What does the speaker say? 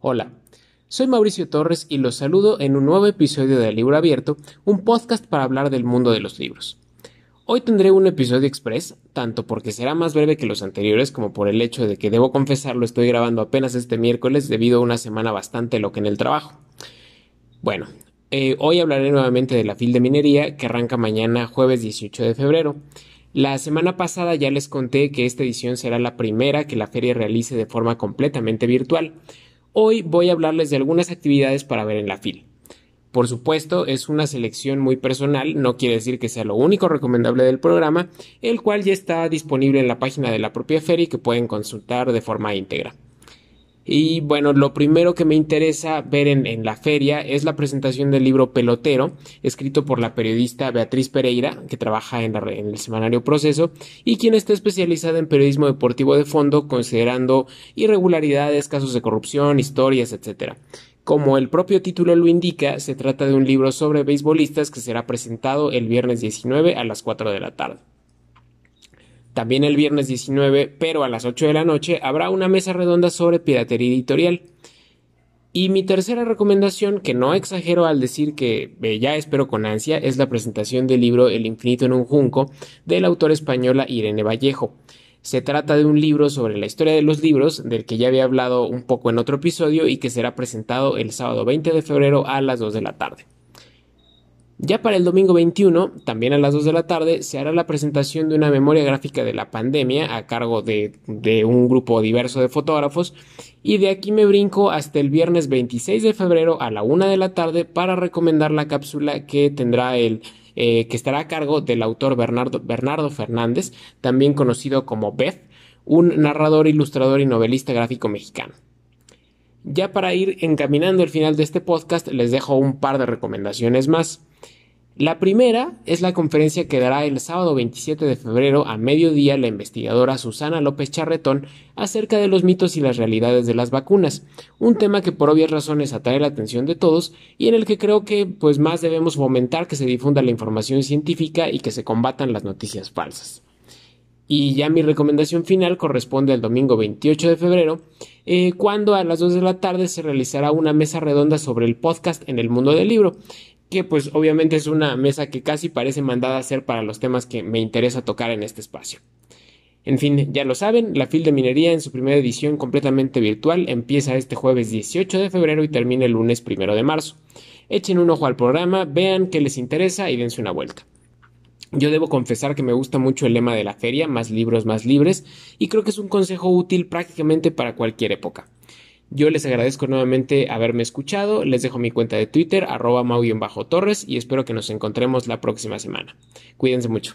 Hola, soy Mauricio Torres y los saludo en un nuevo episodio de Libro Abierto, un podcast para hablar del mundo de los libros. Hoy tendré un episodio express, tanto porque será más breve que los anteriores como por el hecho de que debo confesarlo estoy grabando apenas este miércoles debido a una semana bastante loca en el trabajo. Bueno, eh, hoy hablaré nuevamente de la fil de minería que arranca mañana jueves 18 de febrero. La semana pasada ya les conté que esta edición será la primera que la feria realice de forma completamente virtual. Hoy voy a hablarles de algunas actividades para ver en la FIL. Por supuesto, es una selección muy personal, no quiere decir que sea lo único recomendable del programa, el cual ya está disponible en la página de la propia feria y que pueden consultar de forma íntegra. Y bueno, lo primero que me interesa ver en, la feria es la presentación del libro Pelotero, escrito por la periodista Beatriz Pereira, que trabaja en, en, el semanario Proceso, y quien está especializada en periodismo deportivo de fondo, considerando irregularidades, casos de corrupción, historias, etc. Como el propio título lo indica, se trata de un libro sobre beisbolistas que será presentado el viernes 19 a las 4 de la tarde. También el viernes 19, pero a las 8 de la noche, habrá una mesa redonda sobre piratería editorial. Y mi tercera recomendación, que no exagero al decir que eh, ya espero con ansia, es la presentación del libro El infinito en un junco de la autora española Irene Vallejo. Se trata de un libro sobre la historia de los libros, del que ya había hablado un poco en otro episodio y que será presentado el sábado 20 de febrero a las 2 de la tarde. Ya para el domingo 21, también a las 2 de la tarde, se hará la presentación de una memoria gráfica de la pandemia a cargo de, de, un grupo diverso de fotógrafos y de aquí me brinco hasta el viernes 26 de febrero a la 1 de la tarde para recomendar la cápsula que tendrá el eh, que estará a cargo del autor Bernardo, Bernardo Fernández, también conocido como Beth, un narrador, ilustrador y novelista gráfico mexicano. Ya para ir encaminando el final de este podcast, les dejo un par de recomendaciones más. La primera es la conferencia que dará el sábado 27 de febrero a mediodía la investigadora Susana López Charretón acerca de los mitos y las realidades de las vacunas, un tema que por obvias razones atrae la atención de todos y en el que creo que pues más debemos fomentar que se difunda la información científica y que se combatan las noticias falsas. Y ya mi recomendación final corresponde al domingo 28 de febrero, eh, cuando a las 2 de la tarde se realizará una mesa redonda sobre el podcast en el mundo del libro, que pues obviamente es una mesa que casi parece mandada a hacer para los temas que me interesa tocar en este espacio. En fin, ya lo saben, la FIL de Minería en su primera edición completamente virtual empieza este jueves 18 de febrero y termina el lunes 1 de marzo. Echen un ojo al programa, vean qué les interesa y dense una vuelta. Yo debo confesar que me gusta mucho el lema de la feria, más libros, más libres, y creo que es un consejo útil prácticamente para cualquier época. Yo les agradezco nuevamente haberme escuchado, les dejo mi cuenta de Twitter, arroba bajo torres y espero que nos encontremos la próxima semana. Cuídense mucho.